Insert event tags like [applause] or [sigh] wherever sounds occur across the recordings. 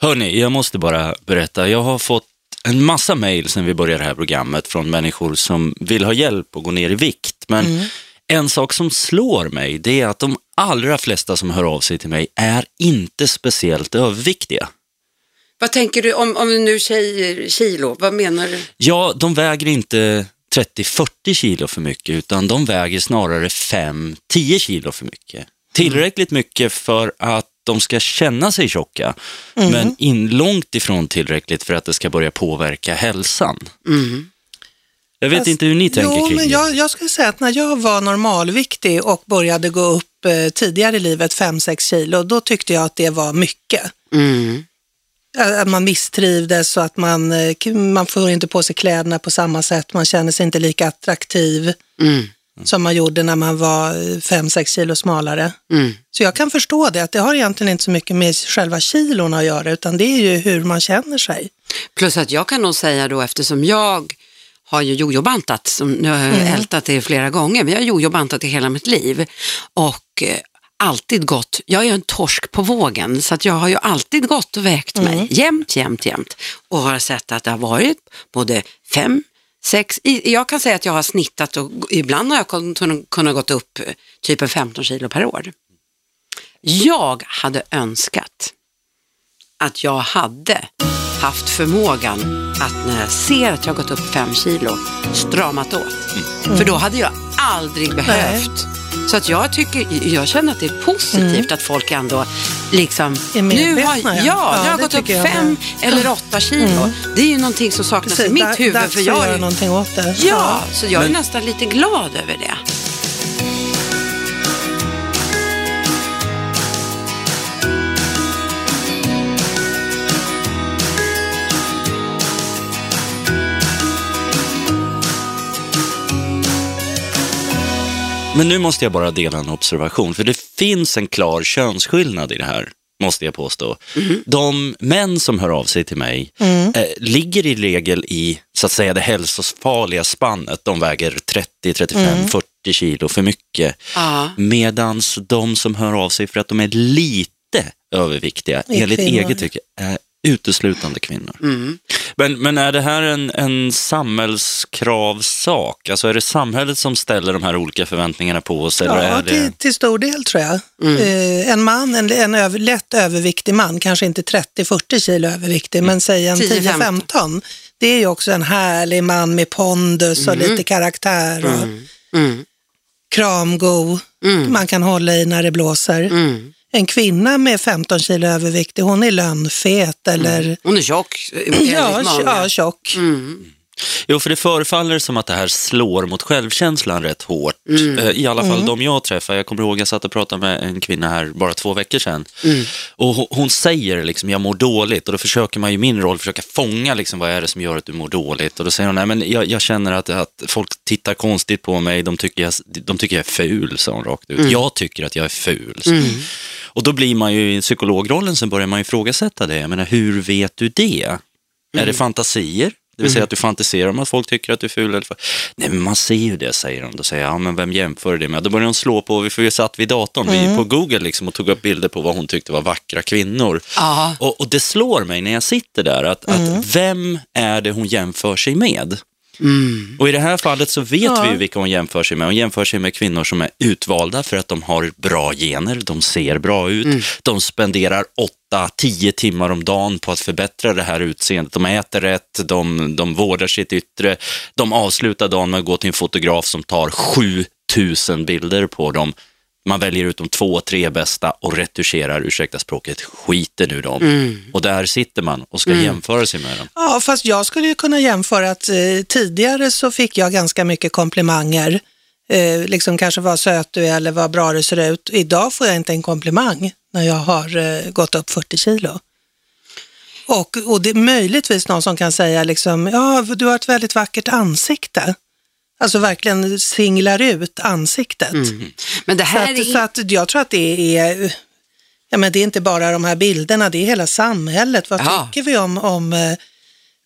Hörni, jag måste bara berätta. Jag har fått en massa mejl sedan vi började det här programmet från människor som vill ha hjälp att gå ner i vikt. Men Mm. en sak som slår mig, det är att de allra flesta som hör av sig till mig är inte speciellt överviktiga. Vad tänker du om, om nu säger kilo? Vad menar du? Ja, de väger inte 30-40 kilo för mycket, utan de väger snarare 5-10 kilo för mycket. Tillräckligt mycket för att de ska känna sig tjocka, men in, långt ifrån tillräckligt för att det ska börja påverka hälsan. Jag vet Fast- inte hur ni tänker Jo, kring men det. jag, jag skulle säga att när jag var normalviktig och började gå upp eh, tidigare i livet, 5-6 kilo, då tyckte jag att det var mycket. Mm. Att man misstrivdes och att man, eh, man får inte på sig kläderna på samma sätt, man känner sig inte lika attraktiv Mm. Som man gjorde när man var 5-6 kilo smalare. Mm. Så jag kan förstå det, att det har egentligen inte så mycket med själva kilon att göra, utan det är ju hur man känner sig. Plus att jag kan nog säga då, eftersom jag har ju jojobantat, som nu har jag Mm. ältat det flera gånger, men jag har jojobantat i hela mitt liv och eh, alltid gått, jag är en torsk på vågen, så att jag har ju alltid gått och vägt Mm. mig jämt, jämt, jämt och har sett att det har varit både fem, sex, jag kan säga att jag har snittat och ibland har jag kunnat gått upp eh, typ en 15 kilo per år. Jag hade önskat att jag hade haft förmågan att när jag ser att jag har gått upp fem kilo, stramat åt. För då hade jag aldrig behövt. Så att jag tycker, jag känner att det är positivt att folk ändå liksom, Är nu har, ja, ja. Ja, jag har gått upp tycker jag fem eller åtta kilo. Det är ju någonting som saknas i Precis, mitt da- huvud. dags För att jag göra är, någonting åt det. ja, så jag är Men- nästan lite glad över det. Men nu måste jag bara dela en observation, för det finns en klar könsskillnad i det här, måste jag påstå. De män som hör av sig till mig eh, ligger i regel i, så att säga, det hälsofarliga spannet. De väger 30, 35, 40 kilo för mycket. Ja. Medans de som hör av sig för att de är lite överviktiga, Är enligt kvinnor. eget tycke, är uteslutande kvinnor. Mm. Men, men är det här en, en samhällskravsak? Alltså är det samhället som ställer de här olika förväntningarna på oss? Eller Ja, är det... till, till stor del tror jag. Mm. Eh, en man, en, en över, lätt överviktig man, kanske inte 30-40 kilo överviktig, men säg en 10-15. 10-15. Det är ju också en härlig man med pondus och lite karaktär och Mm. kramgo. Man kan hålla i när det blåser. Mm. En kvinna med 15 kilo överviktig, hon är lönnfet eller Hon är tjock, [clears throat] ja, ja, tjock. Mm. Jo, för det förefaller som att det här slår mot självkänslan rätt hårt. Eh, I alla fall de jag träffar. Jag kommer ihåg jag satt och pratade med en kvinna här bara två veckor sedan. Och hon, säger liksom, jag mår dåligt. Och då försöker man i min roll försöka fånga liksom, vad är det som gör att du mår dåligt. Och då säger hon, nej men jag, jag känner att, att folk tittar konstigt på mig. De tycker jag, de tycker jag är ful, sa hon rakt ut. Jag tycker att jag är ful. hon. Och då blir man ju i psykologrollen så börjar man ifrågasätta det. Jag menar, hur vet du det? Är det fantasier? Det vill säga att du fantiserar om att folk tycker att du är ful. Eller... Nej, men man ser ju det, säger hon. Då säger jag, ja, men vem jämför det med? Då börjar hon slå på, för vi satt vid datorn, vi på Google liksom, och tog upp bilder på vad hon tyckte var vackra kvinnor. Och, och det slår mig när jag sitter där, att, att vem är det hon jämför sig med? Mm. Och i det här fallet så vet Ja. vi ju vilka hon jämför sig med. Hon jämför sig med kvinnor som är utvalda för att de har bra gener, de ser bra ut, Mm. de spenderar 8-10 timmar om dagen på att förbättra det här utseendet. De äter rätt, de, de vårdar sitt yttre, de avslutar dagen med att gå till en fotograf som tar 7000 bilder på dem. Man väljer ut de två, tre bästa och retuscherar, ursäkta språket, skiter nu dem. Mm. Och där sitter man och ska jämföra sig med dem. Ja, fast jag skulle ju kunna jämföra att eh, tidigare så fick jag ganska mycket komplimanger. Eh, liksom kanske vad söt du är eller vad bra du ser ut. Idag får jag inte en komplimang när jag har eh, gått upp 40 kilo. Och, och det är möjligtvis någon som kan säga liksom, ja du har ett väldigt vackert ansikte. Alltså verkligen singlar ut ansiktet. Men det Så, här att, är... så att jag tror att det är, ja men det är inte bara de här bilderna, det är hela samhället. Vad Ja. tycker vi om, om eh,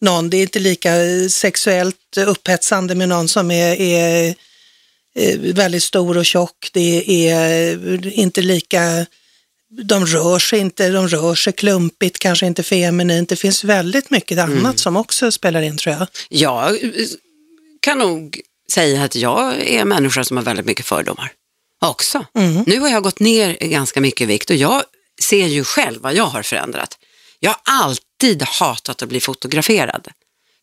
någon? Det är inte lika sexuellt upphetsande med någon som är, är eh, väldigt stor och tjock. Det är inte lika de rör sig inte, de rör sig klumpigt, kanske inte feminint. Det finns väldigt mycket annat Mm. som också spelar in tror jag. Jag eh, kan nog säga att jag är en människa som har väldigt mycket fördomar också. Mm. Nu har jag gått ner ganska mycket i vikt och jag ser ju själv vad jag har förändrat. Jag har alltid hatat att bli fotograferad.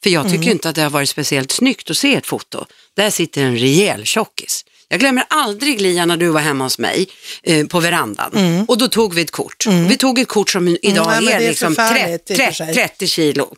För jag tycker Mm. inte att det har varit speciellt snyggt att se ett foto. Där sitter en rejäl tjockis. Jag glömmer aldrig Lia när du var hemma hos mig eh, på verandan och då tog vi ett kort. Vi tog ett kort som idag Mm, är, är liksom förfärligt 30, i och för sig. 30 kilo.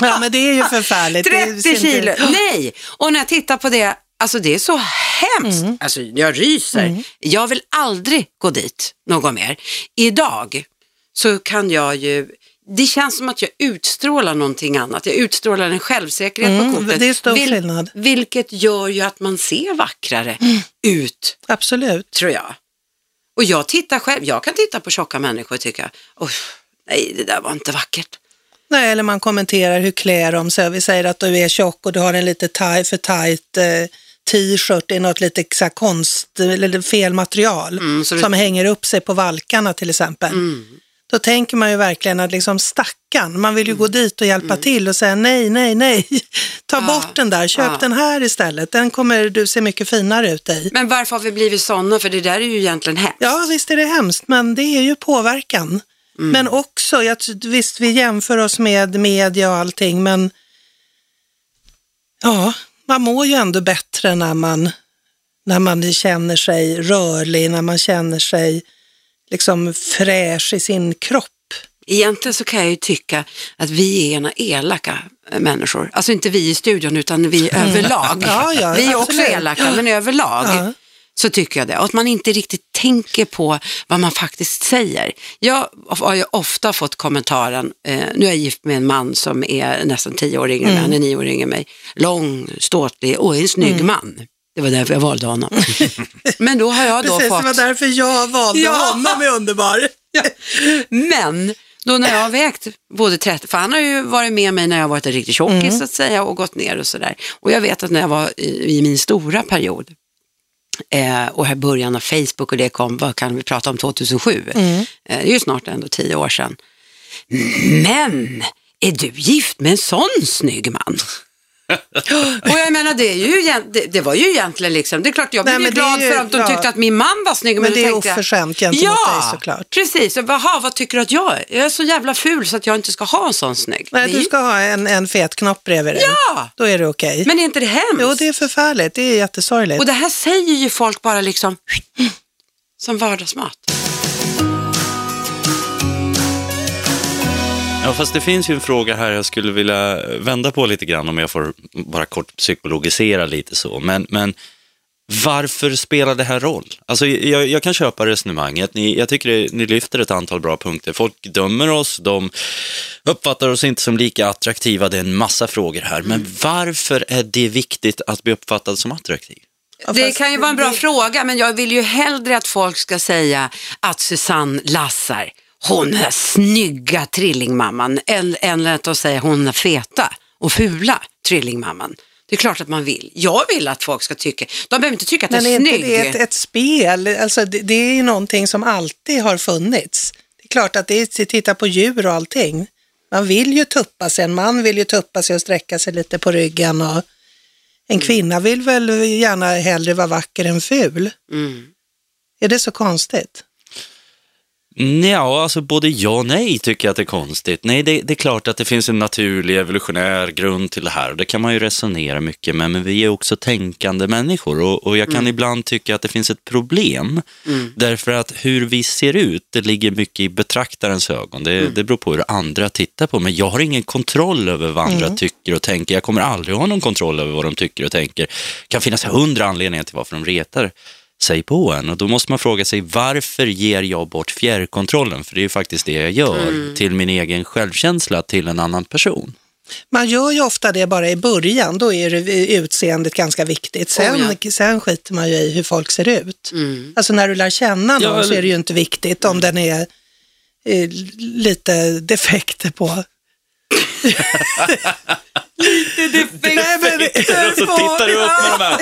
Ja, men det är ju förfärligt. Det 30 [laughs] ser inte- kilo, nej! Och när jag tittar på det, alltså det är så hemskt. Mm. Alltså jag ryser. Jag vill aldrig gå dit någon mer. Idag så kan jag ju, det känns som att jag utstrålar någonting annat. Jag utstrålar en självsäkerhet Mm, på kortet. det är stor skillnad. Vilket gör ju att man ser vackrare ut, Absolut. tror jag. Och jag tittar själv, jag kan titta på tjocka människor och tycka, "Oj, nej det där var inte vackert. Nej, eller man kommenterar hur klär de sig. Vi säger att du är tjock och du har en lite taj, för tajt eh, t-shirt i något lite så här konst eller fel material Mm, så det- som hänger upp sig på valkarna till exempel. Då tänker man ju verkligen att liksom stackan, man vill ju gå dit och hjälpa till och säga nej, nej, nej, [laughs] ta Mm. Ja, bort den där, köp ja. den här istället, den kommer du se mycket finare ut i. Men varför har vi blivit sådana? För det där är ju egentligen hemskt. Ja, visst är det hemskt, men det är ju påverkan. Men också, jag, visst vi jämför oss med media och allting, men ja, man mår ju ändå bättre när man, när man känner sig rörlig, när man känner sig liksom fräsch i sin kropp. Egentligen så kan jag ju tycka att vi är ena elaka eh, människor. Alltså inte vi i studion utan vi överlag. [laughs] Ja, ja, vi är också absolut. elaka men överlag Ja. så tycker jag det. Och att man inte riktigt tänker på vad man faktiskt säger. Jag har ju ofta fått kommentaren, eh, nu är jag gift med en man som är nästan tio år yngre, mm. han är nio år yngre än mig. Lång, ståtlig och en snygg Mm. man. Det var därför jag valde honom. [laughs] men då har jag då Precis, fått... det var därför jag valde Ja. honom, är underbar. [laughs] Men då när jag har vägt både 30, för han har ju varit med mig när jag har varit en riktig tjockis så att säga och gått ner och sådär. Och jag vet att när jag var i, i min stora period eh, och här början av Facebook och det kom, vad kan vi prata om, 2007? Eh, det är ju snart ändå tio år sedan. Men är du gift med en sån snygg man? [gasps] och jag menar det, är ju, det, det var ju egentligen liksom, det är klart jag Nej, blev men är glad för att de ja. tyckte att min man var snygg. Men då det är jag- oförskämt gentemot ja, dig såklart. precis. Och, Jaha, vad tycker du att jag är? Jag är så jävla ful så att jag inte ska ha en sån snygg. Nej, du ju- ska ha en, en fet knopp bredvid dig. Ja! Då är det okej. Men är inte det hemskt? Jo, det är förfärligt. Det är jättesorgligt. Och det här säger ju folk bara liksom som vardagsmat. Ja, fast det finns ju en fråga här jag skulle vilja vända på lite grann om jag får bara kort psykologisera lite så. Men, men varför spelar det här roll? Alltså, jag, jag kan köpa resonemanget. Ni, jag tycker det, ni lyfter ett antal bra punkter. Folk dömer oss, de uppfattar oss inte som lika attraktiva. Det är en massa frågor här. Men varför är det viktigt att bli uppfattad som attraktiv? Det kan ju vara en bra fråga, men jag vill ju hellre att folk ska säga att Susanne Lassar, hon är snygga trillingmamman, än att säger hon är feta och fula trillingmamman. Det är klart att man vill. Jag vill att folk ska tycka, de behöver inte tycka att Men jag är är inte snygg. det ett, ett spel? Alltså, det, det är ju någonting som alltid har funnits. Det är klart att det är, titta på djur och allting. Man vill ju tuppa sig, en man vill ju tuppa sig och sträcka sig lite på ryggen och en kvinna vill väl gärna hellre vara vacker än ful. Mm. Är det så konstigt? Ja, alltså både ja och nej tycker jag att det är konstigt. Nej, det, det är klart att det finns en naturlig evolutionär grund till det här och det kan man ju resonera mycket med, men vi är också tänkande människor och, och jag kan ibland tycka att det finns ett problem därför att hur vi ser ut, det ligger mycket i betraktarens ögon. Det, det beror på hur andra tittar på, men jag har ingen kontroll över vad andra tycker och tänker. Jag kommer aldrig ha någon kontroll över vad de tycker och tänker. Det kan finnas hundra anledningar till varför de retar sig på en och då måste man fråga sig varför ger jag bort fjärrkontrollen? För det är ju faktiskt det jag gör till min egen självkänsla till en annan person. Man gör ju ofta det bara i början, då är det utseendet ganska viktigt. Sen, Oh, sen skiter man ju i hur folk ser ut. Mm. Alltså när du lär känna någon Ja, så är det ju inte viktigt om den är eh, lite defekter på. Nej, men, Och så tittar du upp med de här.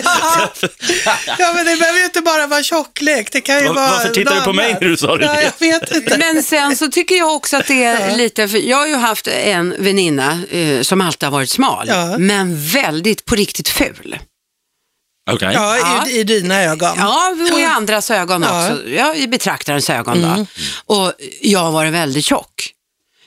[laughs] Ja, men det behöver ju inte bara vara tjocklek. Det kan ju Var- vara varför tittar du på mig när du sa det? Ja, jag vet inte. Men sen så tycker jag också att det är lite, för jag har ju haft en väninna eh, som alltid har varit smal, Ja. men väldigt på riktigt ful. Okej. Ja, Ja. I, i dina ögon. Ja, och i andras ögon Ja. Mm. också. Ja, i betraktarens ögon då. Och jag har varit väldigt tjock.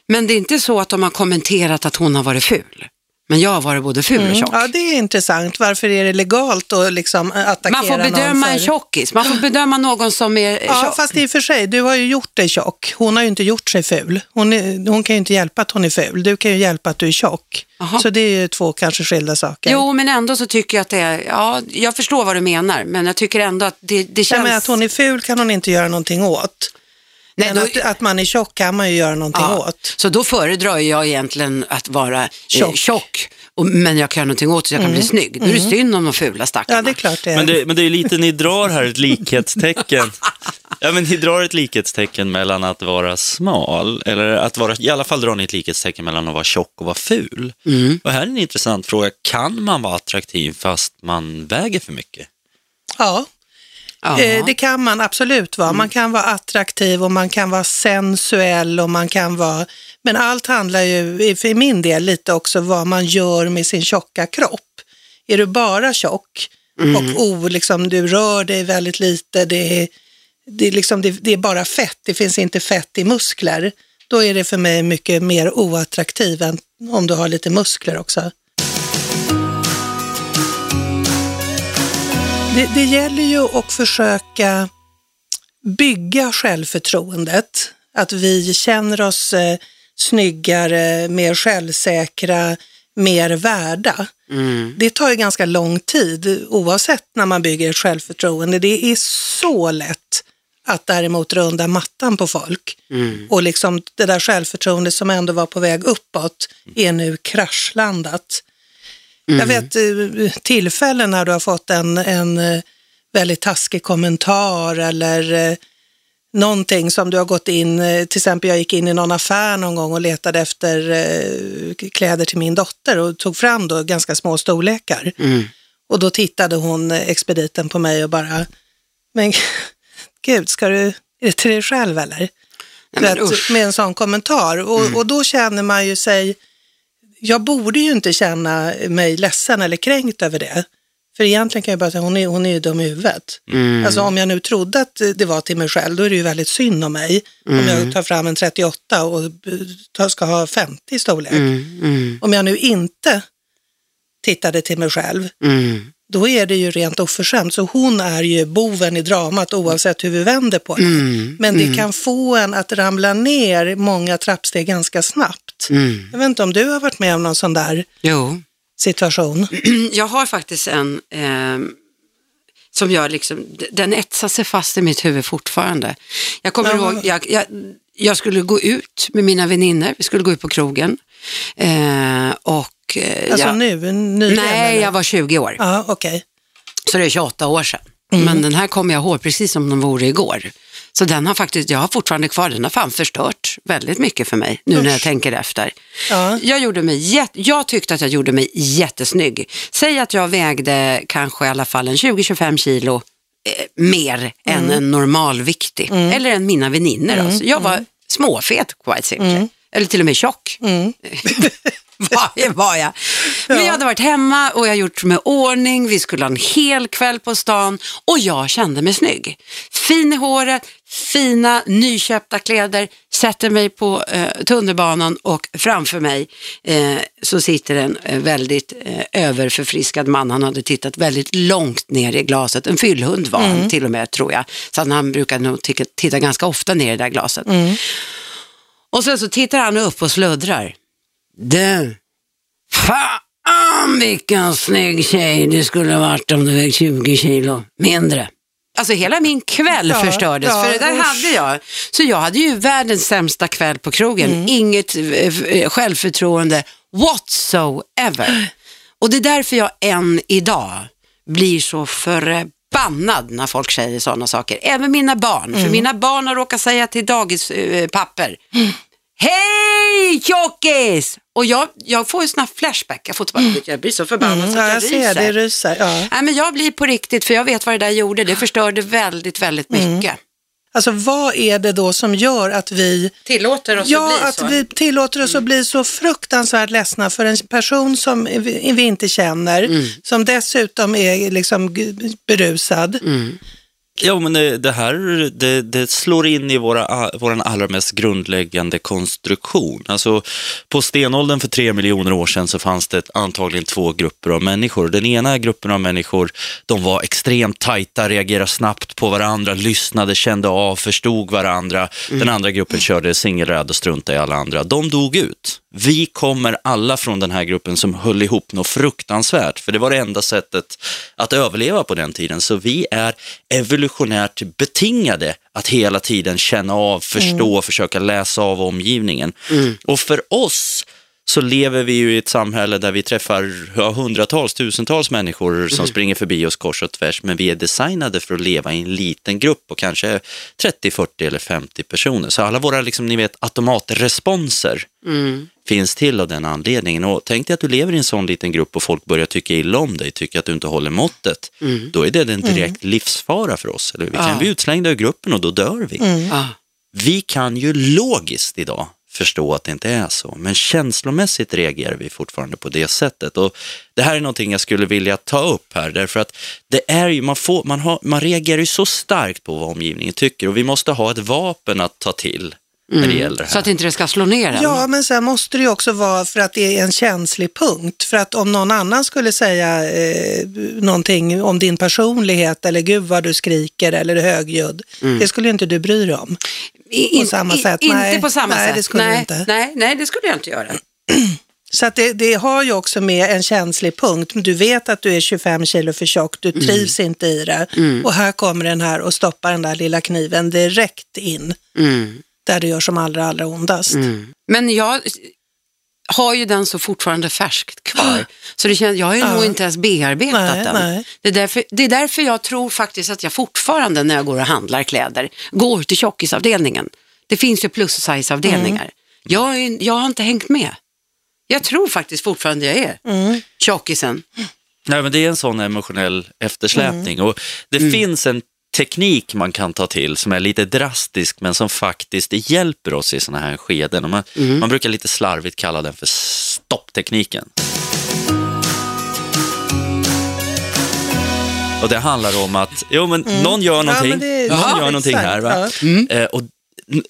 Men det är inte så att de har kommenterat att hon har varit ful. Men jag har varit både ful och tjock. Ja, det är intressant. Varför är det legalt att liksom attackera Man får bedöma någon en för... tjockis. Man får bedöma någon som är Ja, tjock. fast i och för sig, du har ju gjort dig tjock. Hon har ju inte gjort sig ful. Hon, är, hon kan ju inte hjälpa att hon är ful. Du kan ju hjälpa att du är tjock. Jaha. Så det är ju två kanske skilda saker. Jo, men ändå så tycker jag att det är, ja, jag förstår vad du menar, men jag tycker ändå att det, det känns... men att hon är ful kan hon inte göra någonting åt. Nej, Men då- att, att man är tjock kan man ju göra någonting Ja, åt. Så då föredrar jag egentligen att vara tjock, Tjock. eh, tjock och, men jag kan göra någonting åt så jag kan bli snygg. Då är det synd om de fula stackarna. Ja, det är klart det är. Men det, men det är lite, ni drar här ett likhetstecken. [laughs] Ja, men ni drar ett likhetstecken mellan att vara smal, eller att vara, i alla fall drar ni ett likhetstecken mellan att vara tjock och vara ful. Och här är en intressant fråga, kan man vara attraktiv fast man väger för mycket? Ja. Eh, det kan man absolut vara. Man kan vara attraktiv och man kan vara sensuell och man kan vara... Men allt handlar ju, för min del, lite också vad man gör med sin tjocka kropp. Är du bara tjock och o, liksom, du rör dig väldigt lite, det är, det, är liksom, det, det är bara fett, det finns inte fett i muskler. Då är det för mig mycket mer oattraktiv än om du har lite muskler också. Det, det gäller ju att försöka bygga självförtroendet. Att vi känner oss eh, snyggare, mer självsäkra, mer värda. Det tar ju ganska lång tid oavsett när man bygger ett självförtroende. Det är så lätt att däremot runda mattan på folk. Och liksom det där självförtroendet som ändå var på väg uppåt är nu kraschlandat. Jag vet eh, tillfällen när du har fått en, en eh, väldigt taskig kommentar eller eh, någonting som du har gått in, till exempel jag gick in i någon affär någon gång och letade efter kläder till min dotter och tog fram då ganska små storlekar. Och då tittade hon, expediten, på mig och bara, men [laughs] gud, ska du, är det till dig själv eller? Nej, men usch. med en sån kommentar. Och, och då känner man ju sig, jag borde ju inte känna mig ledsen eller kränkt över det. För egentligen kan jag bara säga, hon är, hon är ju dum i huvudet. Alltså om jag nu trodde att det var till mig själv, då är det ju väldigt synd om mig. Om jag tar fram en 38 och eh, ska ha 50 i storlek. Mm, Om jag nu inte tittade till mig själv, mm, då är det ju rent oförskämt. Så hon är ju boven i dramat oavsett hur vi vänder på det. mm, Men det kan få en att ramla ner många trappsteg ganska snabbt. Mm. Jag vet inte om du har varit med om någon sån där Jo. situation? [clears throat] Jag har faktiskt en ehm, som jag liksom, den etsar sig fast i mitt huvud fortfarande. Jag kommer Ja. ihåg, jag, jag, jag skulle gå ut med mina vänner, vi skulle gå ut på krogen. Eh, och, eh, Alltså jag, nu, nyligen? nej, eller? jag var 20 år, Ja, okej. så det är 28 år sedan. Mm. Men den här kommer jag ihåg precis som den vore igår. Så den har faktiskt, jag har fortfarande kvar, den har fan förstört väldigt mycket för mig nu när jag Usch. tänker efter. Ja. Jag, gjorde mig jätt, jag tyckte att jag gjorde mig jättesnygg. Säg att jag vägde kanske i alla fall en 20-25 kilo eh, mer än en normalviktig. Eller än mina vänner. Alltså. Jag var småfet quite simply. Eller till och med tjock. [laughs] [laughs] var, var jag. Men jag hade varit hemma och jag gjort mig ordning. Vi skulle ha en hel kväll på stan och jag kände mig snygg. Fin i håret, fina nyköpta kläder, sätter mig på eh, tunnelbanan och framför mig eh, så sitter en eh, väldigt eh, överförfriskad man. Han hade tittat väldigt långt ner i glaset. En fyllhund var han till och med tror jag. Så han, brukar nog titta ganska ofta ner i det där glaset. Och sen så tittar han upp och sluddrar. Du, fan vilken snygg tjej du skulle varit om du vägde 20 kilo mindre. Alltså hela min kväll Ja, förstördes, ja, för det där usch. hade jag. Så jag hade ju världens sämsta kväll på krogen. Mm. Inget eh, eh, självförtroende whatsoever. Och det är därför jag än idag blir så förbannad när folk säger sådana saker. Även mina barn, Mm. för mina barn har råkat säga till dagispapper, Hej tjockis! Och jag, jag får ju sån här flashback. Jag, får bara, jag blir så förbannad Mm, så ja, att jag jag ser det, ryser. Ja. Nej, men jag blir på riktigt, för jag vet vad det där gjorde. Det förstörde väldigt, väldigt Mm. mycket. Alltså vad är det då som gör att vi Tillåter oss Ja, att bli att så. vi tillåter oss att bli så fruktansvärt ledsna för en person som vi inte känner, Mm. som dessutom är liksom berusad. Mm. Ja, men det, det här det, det slår in i våra, vår allra mest grundläggande konstruktion. Alltså, på stenåldern för tre miljoner år sedan så fanns det antagligen två grupper av människor. Den ena gruppen av människor de var extremt tajta, reagerade snabbt på varandra, lyssnade, kände av, förstod varandra. Den andra gruppen körde singelräd och struntade i alla andra. De dog ut. Vi kommer alla från den här gruppen som höll ihop något fruktansvärt, för det var det enda sättet att överleva på den tiden. Så vi är evolutionärt betingade att hela tiden känna av, förstå, försöka läsa av omgivningen. Och för oss så lever vi ju i ett samhälle där vi träffar ja, hundratals, tusentals människor som springer förbi oss kors och tvärs, men vi är designade för att leva i en liten grupp på kanske 30, 40 eller 50 personer. Så alla våra, liksom, ni vet, automatresponser Mm. Finns till av den anledningen. Och tänk dig att du lever i en sån liten grupp och folk börjar tycka illa om dig, tycker att du inte håller måttet. Då är det en direkt livsfara för oss. Eller? Vi kan Ja. bli utslängda ur gruppen och då dör vi. Ja. Vi kan ju logiskt idag förstå att det inte är så, men känslomässigt reagerar vi fortfarande på det sättet. Och det här är någonting jag skulle vilja ta upp här, därför att det är ju, man, får, man, har, man reagerar ju så starkt på vad omgivningen tycker och vi måste ha ett vapen att ta till när det gäller det här. Så att inte det ska slå ner en. Ja, men sen måste det ju också vara för att det är en känslig punkt. För att om någon annan skulle säga eh, någonting om din personlighet eller gud vad du skriker eller är högljudd, det skulle ju inte du bry dig om. I- på samma i- sätt. Inte Nej, på samma nej, sätt. det skulle du nej, inte. Nej, nej, det skulle jag inte göra. [clears throat] Så att det, det har ju också med en känslig punkt. Du vet att du är 25 kilo för tjock, du trivs inte i det. Och här kommer den här och stoppar den där lilla kniven direkt in Mm. Där det gör som allra, allra ondast. Men jag har ju den så fortfarande färskt kvar. Så det känns, jag har ju nog inte ens bearbetat Nej, den. nej. Det, är därför, det är därför jag tror faktiskt att jag fortfarande när jag går och handlar kläder går till tjockisavdelningen. Det finns ju plus size-avdelningar. Mm. Jag, är- jag har inte hängt med. Jag tror faktiskt fortfarande jag är Mm. tjockisen. Nej, men det är en sån emotionell eftersläpning och det finns en teknik man kan ta till som är lite drastisk men som faktiskt hjälper oss i såna här skeden. Man, man brukar lite slarvigt kalla den för stopptekniken. Och det handlar om att jo, men någon gör någonting, men det- någon Ja, gör någonting exakt, här. Va? ja. Eh, och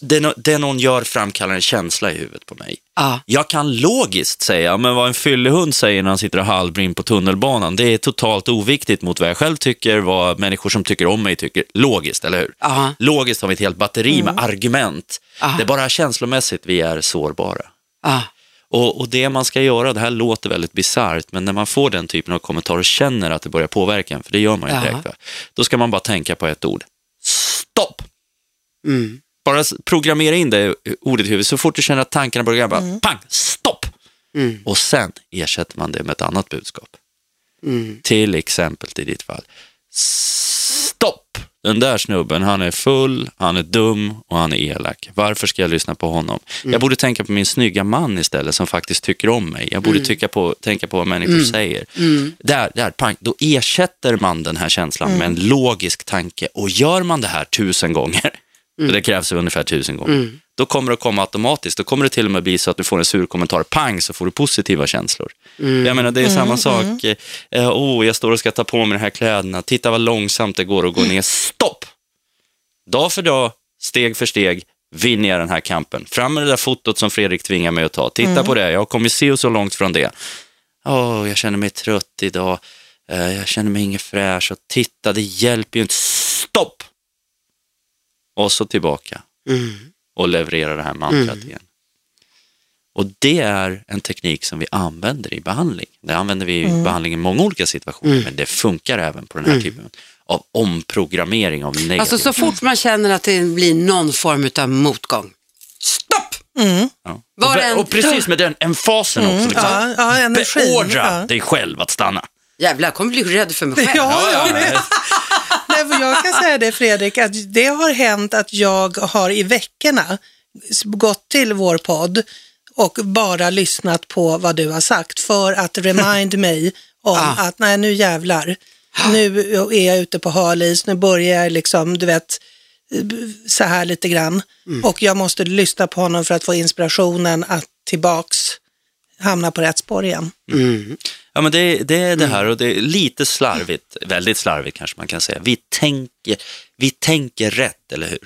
det, det någon gör framkallar en känsla i huvudet på mig. Ja. Jag kan logiskt säga, men vad en fyllehund säger när han sitter och halvbrinn på tunnelbanan, det är totalt oviktigt mot vad jag själv tycker, vad människor som tycker om mig tycker. Logiskt, eller hur? Ja. Logiskt har vi ett helt batteri med argument. Ja. Det är bara känslomässigt vi är sårbara. Och, och det man ska göra, det här låter väldigt bisarrt, men när man får den typen av kommentarer och känner att det börjar påverka en, för det gör man ju direkt, då ska man bara tänka på ett ord. Stopp! Mm. Bara programmera in det ordet i huvudet. Så fort du känner att tankarna börjar, bara pang, stopp! Mm. Och sen ersätter man det med ett annat budskap. Mm. Till exempel i ditt fall. Stopp! Den där snubben, han är full, han är dum och han är elak. Varför ska jag lyssna på honom? Jag borde tänka på min snygga man istället som faktiskt tycker om mig. Jag borde tycka på, tänka på vad människor säger. Där, där, pang. Då ersätter man den här känslan med en logisk tanke. Och gör man det här tusen gånger, för det krävs ungefär tusen gånger, då kommer det att komma automatiskt. Då kommer det till och med bli så att du får en sur kommentar, pang, så får du positiva känslor. Jag menar, det är samma sak. Eh, oh, jag står och ska ta på mig de här kläderna, titta vad långsamt det går att gå ner. Stopp! Dag för dag, steg för steg, vinner jag den här kampen. Fram med det där fotot som Fredrik tvingar mig att ta. Titta på det, jag har kommit se och så långt från det. Åh, jag känner mig trött idag. Eh, jag känner mig ingen fräsch. Och titta, det hjälper ju inte. Stopp! Och så tillbaka Mm. och leverera det här mantrat igen. Och det är en teknik som vi använder i behandling. Det använder vi i behandling i många olika situationer, men det funkar även på den här typen av omprogrammering av negativa Alltså så fort man känner att det blir någon form av motgång. Stopp! Ja. Var och, en- och precis med den emfasen också. Liksom. Ja, ja, energin. Beordra Ja. dig själv att stanna. Jävlar, jag kommer bli rädd för mig själv. Ja, ja, jag kan säga det Fredrik, att det har hänt att jag har i veckorna gått till vår podd och bara lyssnat på vad du har sagt för att remind [laughs] mig om Ah. att nej nu jävlar, nu är jag ute på hal is, nu börjar jag liksom, du vet, så här lite grann. Och jag måste lyssna på honom för att få inspirationen att tillbaks hamna på rätt spår igen. Ja, men det, det är det här och det är lite slarvigt, väldigt slarvigt kanske man kan säga. Vi tänker, vi tänker rätt, eller hur?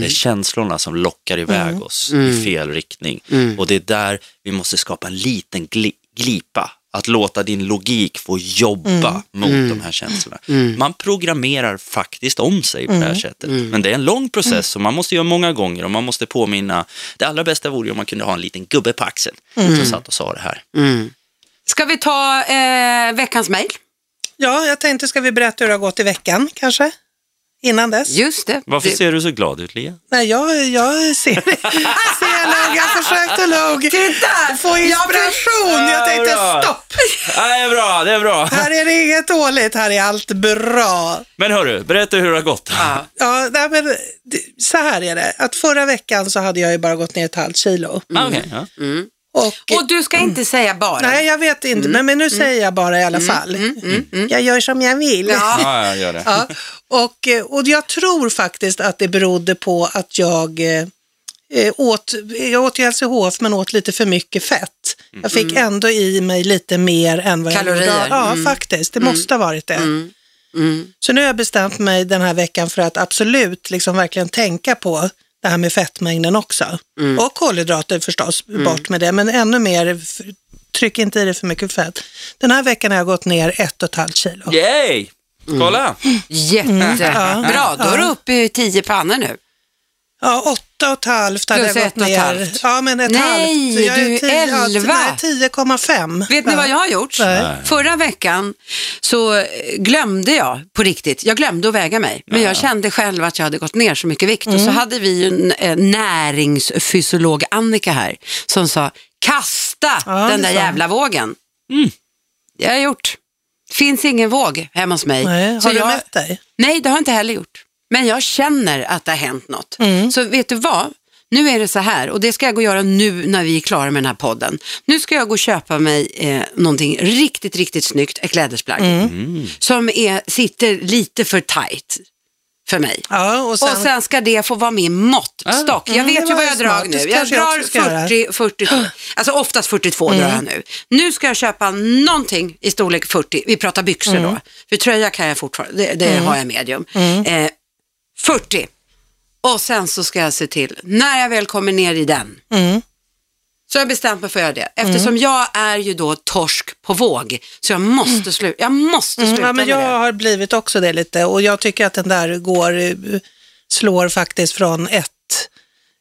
Det är känslorna som lockar iväg oss i fel riktning. Och det är där vi måste skapa en liten gli, glipa. Att låta din logik få jobba mot de här känslorna. Man programmerar faktiskt om sig på det här sättet. Men det är en lång process och man måste göra många gånger och man måste påminna. Det allra bästa vore ju om man kunde ha en liten gubbe på axeln som satt och sa det här. Ska vi ta eh, veckans mejl? Ja, jag tänkte, ska vi berätta hur det har gått i veckan kanske? Innan dess? Just det. Varför det, ser du så glad ut, Lia? Nej, jag, jag ser, [laughs] ser nog, jag försökte nog Titta! få inspiration. Jag tänkte bra. stopp, Ja, det är bra, det är bra. här är det inget dåligt, här är allt bra. Men hörru, berätta hur det har gått. Ja. Ja, nej, men så här är det, att förra veckan så hade jag ju bara gått ner ett halvt kilo. Ah, okej, ja. Och, Och du ska inte säga bara. nej, jag vet inte, men, men nu säger jag bara i alla fall. Jag gör som jag vill. Ja. [laughs] Ja, jag gör det. Ja, och, eh, och jag tror faktiskt att det berodde på att jag eh, eh, åt, jag åt ju LCHF men åt lite för mycket fett. Jag fick ändå i mig lite mer än vad Kalorier. jag gjorde. Ja, faktiskt. Det måste ha varit det. Så nu har jag bestämt mig den här veckan för att absolut liksom verkligen tänka på det här med fettmängden också. Och kolhydrater förstås, bort med det. Men ännu mer, tryck inte i det för mycket fett. Den här veckan har jag gått ner ett och ett halvt kilo. Yay! Kolla! Jättebra, då är du uppe i tio pannor nu. Ja, åtta och ett halvt hade Plus jag ett gått och ett ner. halvt. Ja, men ett Nej, halvt. Jag du är tio- ja, elva. nej, 10,5. Vet ni vad jag har gjort? Nej. Förra veckan så eh, glömde jag på riktigt, jag glömde att väga mig, men jag kände själv att jag hade gått ner så mycket vikt och Mm. så hade vi ju en eh, näringsfysiolog Annika här som sa kasta Ja, den det där sa hon. jävla vågen. Det har jag gjort. Finns ingen våg hemma hos mig. Nej, Så har du jag, mätt dig? Nej, det har jag inte heller gjort. Men jag känner att det har hänt något. Mm. Så vet du vad? Nu är det så här och det ska jag gå och göra nu när vi är klara med den här podden. Nu ska jag gå och köpa mig eh, någonting riktigt, riktigt snyggt, ett klädesplagg. Mm. Som är, sitter lite för tight för mig. Ja, och sen, Och sen ska det få vara min måttstock. jag Mm, det vet ju vad jag drar nu. Jag jag drar göra. 40, 42, [gasps] alltså oftast 42 drar Mm. jag nu. Nu ska jag köpa någonting i storlek 40, vi pratar byxor Mm. då. För tröja kan jag fortfarande, det, det har jag medium. Mm. Eh, 40. Och sen så ska jag se till, när jag väl kommer ner i den, Mm. så har jag bestämt mig för att göra det. Eftersom jag är ju då torsk på våg, så jag måste sluta, jag måste sluta Mm. ja, men med jag det. har blivit också det lite och jag tycker att den där går, eh, slår faktiskt från ett,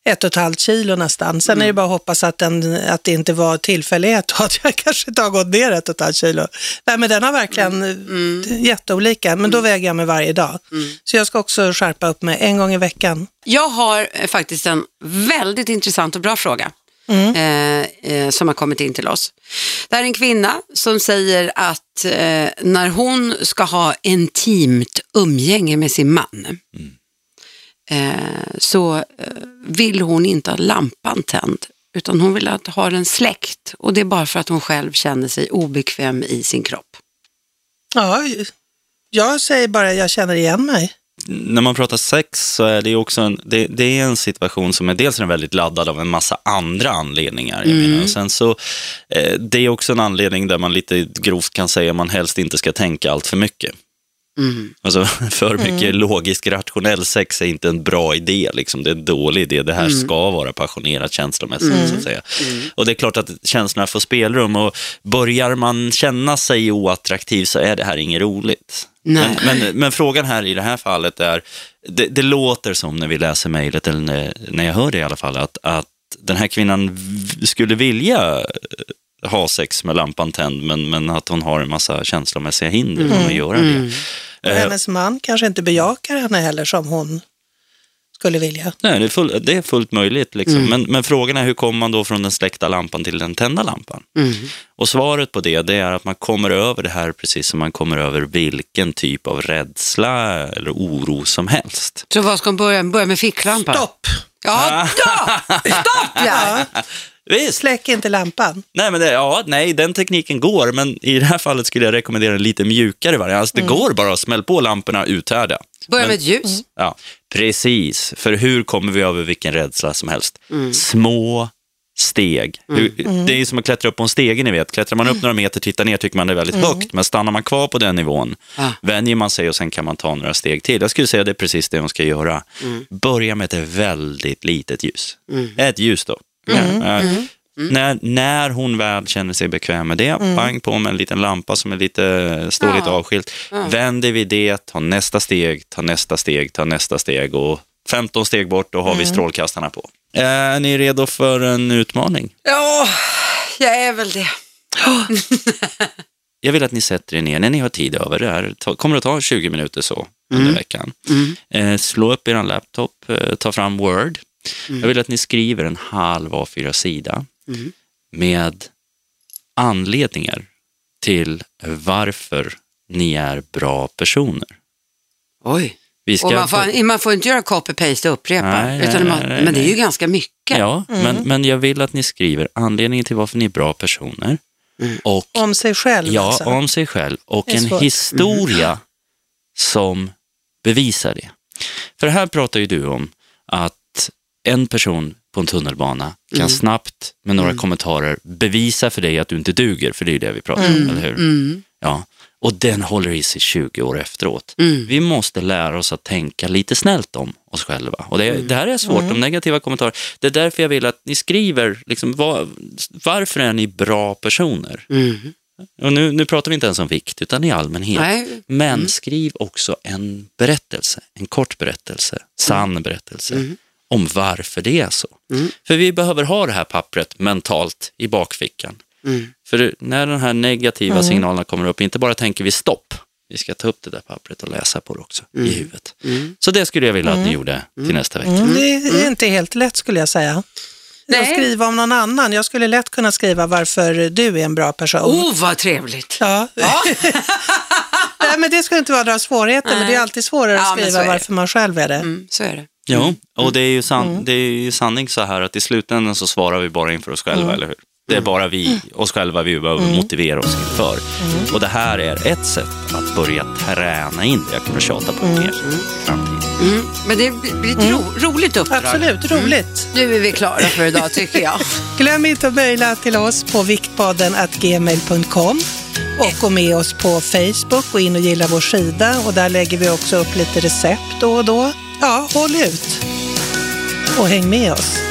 ett och ett halvt kilo nästan. Sen är det bara att hoppas att, den, att det inte var tillfällighet och att jag [laughs] kanske inte har gått ner ett och ett halvt kilo. Nej, men den har verkligen mm. jätteolika, men då väger jag mig varje dag. Så jag ska också skärpa upp mig en gång i veckan. Jag har eh, faktiskt en väldigt intressant och bra fråga Mm. eh, eh, som har kommit in till oss. Det här är en kvinna som säger att eh, när hon ska ha intimt umgänge med sin man eh, så eh, vill hon inte ha lampan tänd utan hon vill att ha den släckt och det är bara för att hon själv känner sig obekväm i sin kropp. Ja, jag säger bara jag känner igen mig. När man pratar sex så är det också en, det, det är en situation som är dels är väldigt laddad av en massa andra anledningar. Jag menar. Och sen så, eh, det är också en anledning där man lite grovt kan säga att man helst inte ska tänka allt för mycket. Alltså, [laughs] för mycket logisk, rationell sex är inte en bra idé. Liksom. Det är en dålig idé. Det här ska vara passionerat känslomässigt. Så att säga. Och det är klart att känslorna får spelrum. Och börjar man känna sig oattraktiv så är det här inget roligt. Nej. Men, men, men frågan här i det här fallet är, det, det låter som när vi läser mejlet, eller när, när jag hör det i alla fall, att, att den här kvinnan skulle vilja eh, ha sex med lampan tänd, men, men att hon har en massa känslomässiga hinder för att göra det. Och Eh, hennes man kanske inte bejakar henne heller som hon skulle vilja. Nej, det är, full, det är fullt möjligt. Liksom. Men, men frågan är hur kommer man då från den släckta lampan till den tända lampan? Och svaret på det, det är att man kommer över det här precis som man kommer över vilken typ av rädsla eller oro som helst. Så vad ska hon börja, börja med ficklampa? Stopp! Ja, stopp! Stopp ja! Visst. Släck inte lampan. Nej, men det, ja, nej, den tekniken går, men i det här fallet skulle jag rekommendera en lite mjukare variant. Alltså, det går bara att smälla på lamporna uthärda. Börja Men- med ett ljus. Ja, precis. För hur kommer vi över vilken rädsla som helst? Små steg. Hur, Det är som att klättra upp på en stege, ni vet. Klättrar man upp några meter, tittar ner, tycker man det är väldigt högt. Men stannar man kvar på den nivån, Ja. vänjer man sig och sen kan man ta några steg till. Jag skulle säga det är precis det man ska göra. Börja med ett väldigt litet ljus. Ett ljus då. Ja, eh, När, när hon väl känner sig bekväm med det, pang på med en liten lampa som är lite, står lite Ja. avskilt. Vänder vi det, ta nästa steg, ta nästa steg, ta nästa steg och 15 steg bort, då har vi strålkastarna på. Är ni redo för en utmaning? Ja, jag är väl det. Jag vill att ni sätter er ner när ni har tid över det här. Kommer att ta 20 minuter så under veckan. Eh, slå upp er laptop, eh, ta fram Word. Jag vill att ni skriver en halv A4-sida med anledningar till varför ni är bra personer. Oj. Vi ska Och man, får, man får inte göra copy-paste och upprepa. Nej, utan nej, man, nej, men det är nej. ju ganska mycket. Ja, men, men jag vill att ni skriver anledningen till varför ni är bra personer och Om sig själv Ja, alltså. om sig själv och en historia som bevisar det. För här pratar ju du om att en person på en tunnelbana kan snabbt med några kommentarer bevisa för dig att du inte duger, för det är ju det vi pratar om, eller hur? Mm. Ja. Och den håller i sig 20 år efteråt. Mm. Vi måste lära oss att tänka lite snällt om oss själva. Och det, Mm. det här är svårt, de negativa kommentarer. Det är därför jag vill att ni skriver, liksom, vad, varför är ni bra personer? Mm. Och nu, nu pratar vi inte ens om vikt, utan i allmänhet. Nej. Mm. Men skriv också en berättelse, en kort berättelse, sann Mm. Om varför det är så. För vi behöver ha det här pappret mentalt i bakfickan. Mm. För när de här negativa signalerna kommer upp, inte bara tänker vi stopp, vi ska ta upp det där pappret och läsa på det också Mm. i huvudet. Så det skulle jag vilja att ni gjorde till nästa vecka. Mm, det är inte helt lätt skulle jag säga. Att Nej. skriva om någon annan. Jag skulle lätt kunna skriva varför du är en bra person. Oh, vad trevligt. Ja. [laughs] Nej, men det skulle inte vara några svårigheter, men det är alltid svårare Ja, att skriva varför man själv är det. Mm, så är det. Jo, och det är, ju san- det är ju sanning så här att i slutändan så svarar vi bara inför oss själva, eller hur? Det är bara vi, oss själva vi behöver motivera oss inför. Och det här är ett sätt att börja träna in det. Jag kommer att tjata på det mer i framtiden. Mm. Men det blir ett ro, roligt uppdrag. Absolut, roligt. Nu är vi klara för idag tycker jag. [laughs] Glöm inte att mejla till oss på viktpodden gmail.com och gå med oss på Facebook och in och gilla vår sida och där lägger vi också upp lite recept då och då. Ja, håll ut och häng med oss.